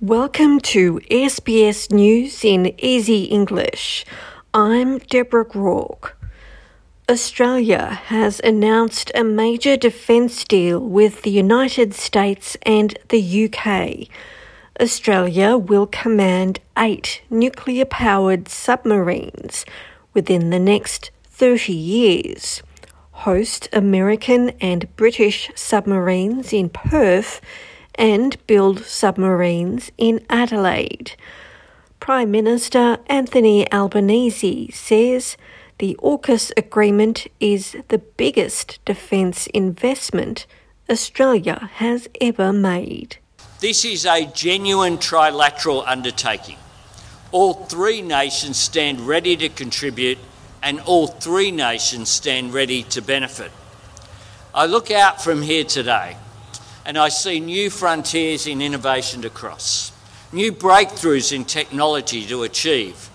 Welcome to SBS News in Easy English. I'm Deborah Groarke. Australia has announced a major defence deal with the United States and the UK. Australia will command eight nuclear powered submarines within the next 30 years, host American and British submarines in Perth and build submarines in Adelaide. Prime Minister Anthony Albanese says the AUKUS agreement is the biggest defence investment Australia has ever made. This is a genuine trilateral undertaking. All three nations stand ready to contribute, and all three nations stand ready to benefit. I look out from here today and I see new frontiers in innovation to cross, new breakthroughs in technology to achieve,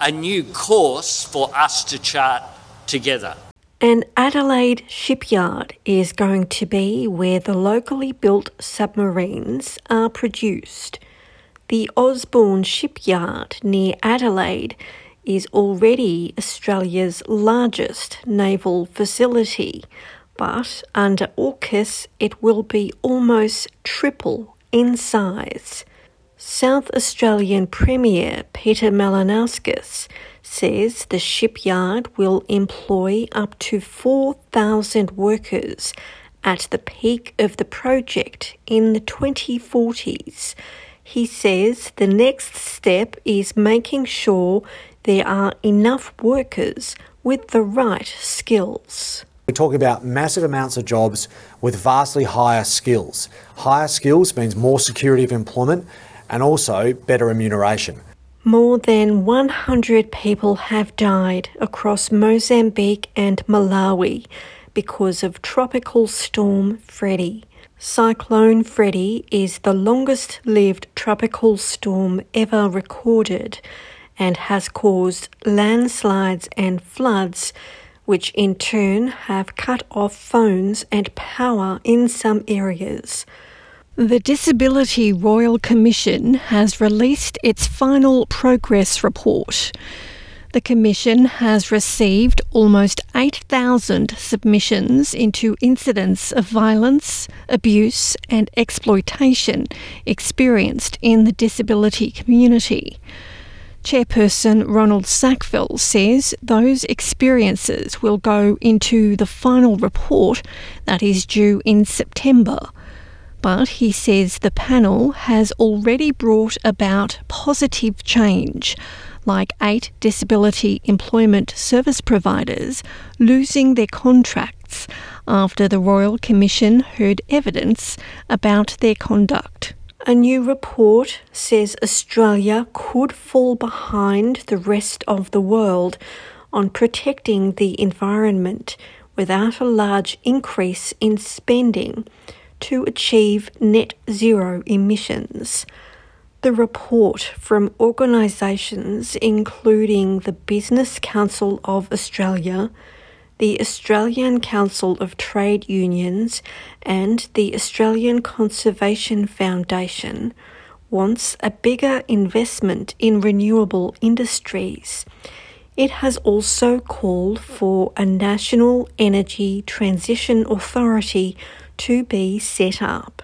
a new course for us to chart together. An Adelaide shipyard is going to be where the locally built submarines are produced. The Osborne shipyard near Adelaide is already Australia's largest naval facility, but under AUKUS it will be almost triple in size. South Australian Premier Peter Malinauskas says the shipyard will employ up to 4,000 workers at the peak of the project in the 2040s. He says the next step is making sure there are enough workers with the right skills. We're talking about massive amounts of jobs with vastly higher skills. Higher skills means more security of employment and also better remuneration. More than 100 people have died across Mozambique and Malawi because of Tropical Storm Freddy. Cyclone Freddy is the longest lived tropical storm ever recorded and has caused landslides and floods which in turn have cut off phones and power in some areas. The Disability Royal Commission has released its final progress report. The Commission has received almost 8,000 submissions into incidents of violence, abuse, and exploitation experienced in the disability community. Chairperson Ronald Sackville says those experiences will go into the final report that is due in September. But he says the panel has already brought about positive change, like eight disability employment service providers losing their contracts after the Royal Commission heard evidence about their conduct. A new report says Australia could fall behind the rest of the world on protecting the environment without a large increase in spending to achieve net zero emissions. The report from organisations including the Business Council of Australia, the Australian Council of Trade Unions, and the Australian Conservation Foundation wants a bigger investment in renewable industries. It has also called for a National Energy Transition Authority to be set up.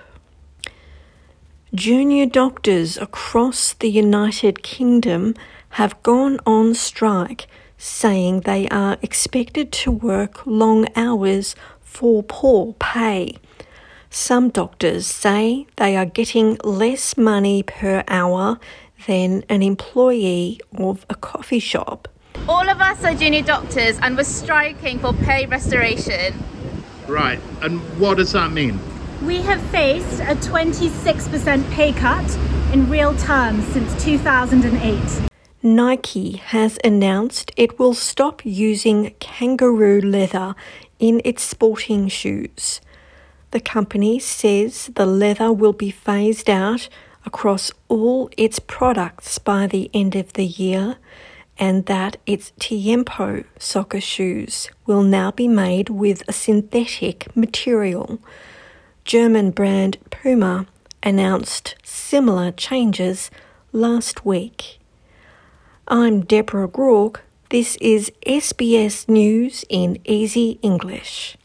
Junior doctors across the United Kingdom have gone on strike saying they are expected to work long hours for poor pay. Some doctors say they are getting less money per hour than an employee of a coffee shop. All of us are junior doctors and we're striking for pay restoration. Right, and what does that mean? We have faced a 26% pay cut in real terms since 2008. Nike has announced it will stop using kangaroo leather in its sporting shoes. The company says the leather will be phased out across all its products by the end of the year and that its Tiempo soccer shoes will now be made with a synthetic material. German brand Puma announced similar changes last week. I'm Deborah Groarke. This is SBS News in Easy English.